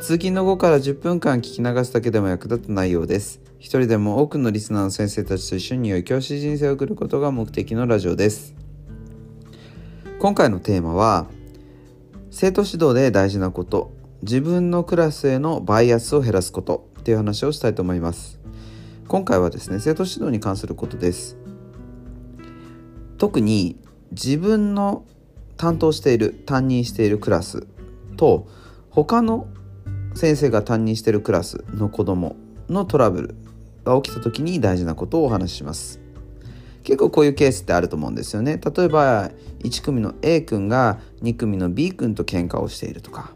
通勤の後から10分間聞き流すだけでも役立つ内容です。一人でも多くのリスナーの先生たちと一緒に良い教師人生を送ることが目的のラジオです。今回のテーマは生徒指導で大事なこと。自分のクラスへのバイアスを減らすこと。っていう話をしたいと思います。今回はですね生徒指導に関することです。特に自分の担当している担任しているクラスと他の先生が担任しているクラスの子どものトラブルが起きた時に大事なことをお話しします。結構こういうケースってあると思うんですよね。例えば1組の A 君が2組の B 君と喧嘩をしているとか。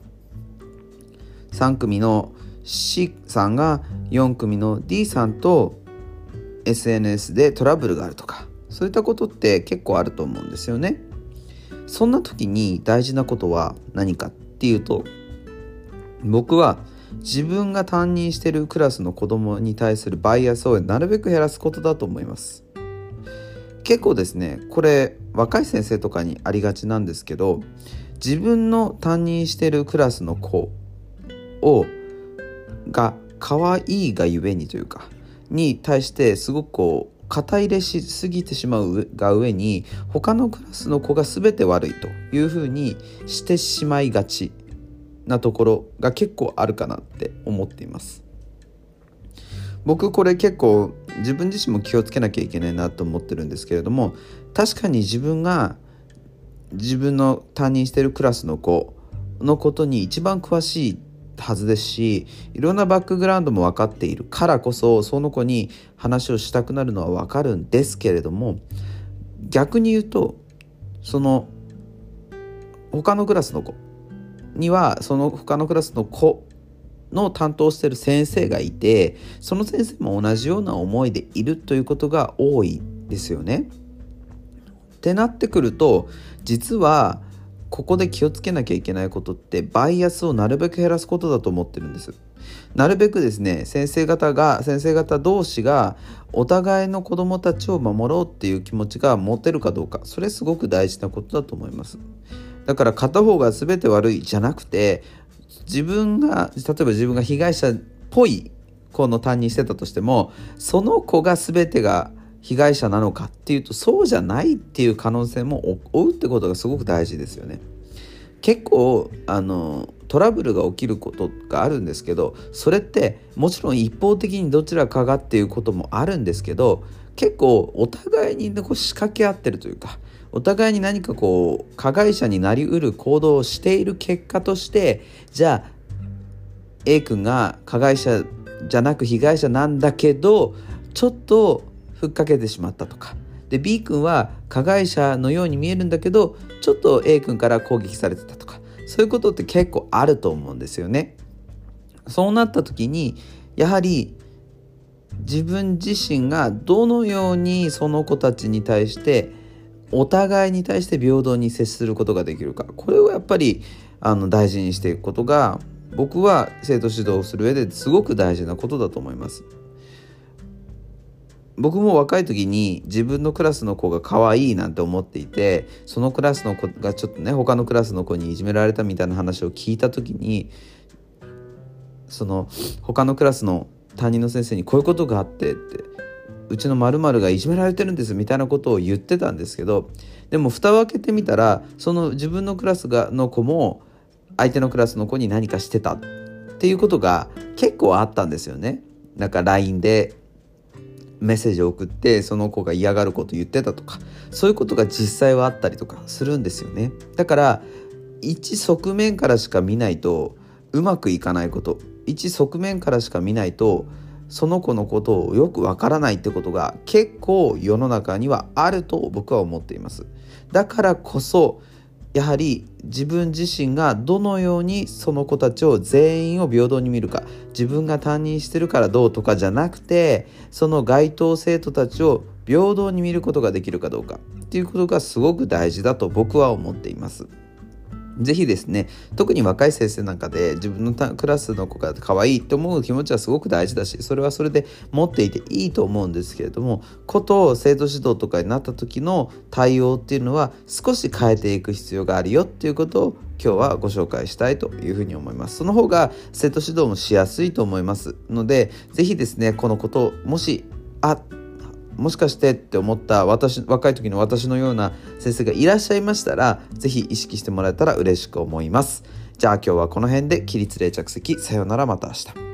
3組の C さんが4組の D さんと SNS でトラブルがあるとか。そういったことって結構あると思うんですよね。そんな時に大事なことは何かっていうと僕は自分が担任してるクラスの子供に対するバイアスをなるべく減らすことだと思います。結構ですねこれ若い先生とかにありがちなんですけど自分の担任してるクラスの子をが可愛いがゆえにというかに対してすごくこう肩入れしすぎてしまうが上に他のクラスの子が全て悪いというふうにしてしまいがち。なところが結構あるかなって思っています。僕これ結構自分自身も気をつけなきゃいけないなと思ってるんですけれども確かに自分が自分の担任してるクラスの子のことに一番詳しいはずですしいろんなバックグラウンドも分かっているからこそその子に話をしたくなるのは分かるんですけれども逆に言うとその他のクラスの子にはその他のクラスの子の担当してる先生がいてその先生も同じような思いでいるということが多いですよね。ってなってくると実はここで気をつけなきゃいけないことってバイアスをなるべく減らすことだと思ってるんです。なるべくですね先生方が先生方同士がお互いの子どもたちを守ろうっていう気持ちが持てるかどうかそれすごく大事なことだと思います。だから片方が全て悪いじゃなくて自分が例えば自分が被害者っぽい子の担任してたとしてもその子が全てが被害者なのかっていうとそうじゃないっていう可能性も追うってことがすごく大事ですよね。結構あのトラブルが起きることがあるんですけどそれってもちろん一方的にどちらかがっていうこともあるんですけど結構お互いにこう仕掛け合ってるというかお互いに何かこう加害者になりうる行動をしている結果としてじゃあ A 君が加害者じゃなく被害者なんだけどちょっとふっかけてしまったとかで B 君は加害者のように見えるんだけどちょっと A 君から攻撃されてたとかそういうことって結構あると思うんですよね。そうなった時にやはり自分自身がどのようにその子たちに対してお互いに対して平等に接することができるかこれをやっぱりあの大事にしていくことが僕は生徒指導をする上ですごく大事なことだと思います。僕も若い時に自分のクラスの子が可愛いなんて思っていてそのクラスの子がちょっとね他のクラスの子にいじめられたみたいな話を聞いた時にその他のクラスの担任の先生にこういうことがあってってうちの〇〇がいじめられてるんですみたいなことを言ってたんですけどでも蓋を開けてみたらその自分のクラスがの子も相手のクラスの子に何かしてたっていうことが結構あったんですよね。なんか LINE でメッセージを送ってその子が嫌がること言ってたとかそういうことが実際はあったりとかするんですよね。だから一側面からしか見ないとうまくいかないこと一側面からしか見ないとその子のことをよくわからないってことが結構世の中にはあると僕は思っていますだからこそやはり自分自身がどのようにその子たちを全員を平等に見るか自分が担任してるからどうとかじゃなくてその該当生徒たちを平等に見ることができるかどうかっていうことがすごく大事だと僕は思っています。ぜひですね特に若い先生なんかで自分のクラスの子が可愛いと思う気持ちはすごく大事だしそれはそれで持っていていいと思うんですけれどもこと生徒指導とかになった時の対応っていうのは少し変えていく必要があるよっていうことを今日はご紹介したいというふうに思います。その方が生徒指導もしやすいと思いますので是非ですねこのこともしあもしかしてって思った私若い時の私のような先生がいらっしゃいましたら是非意識してもらえたら嬉しく思います。じゃあ今日はこの辺で起立冷着席さようならまた明日。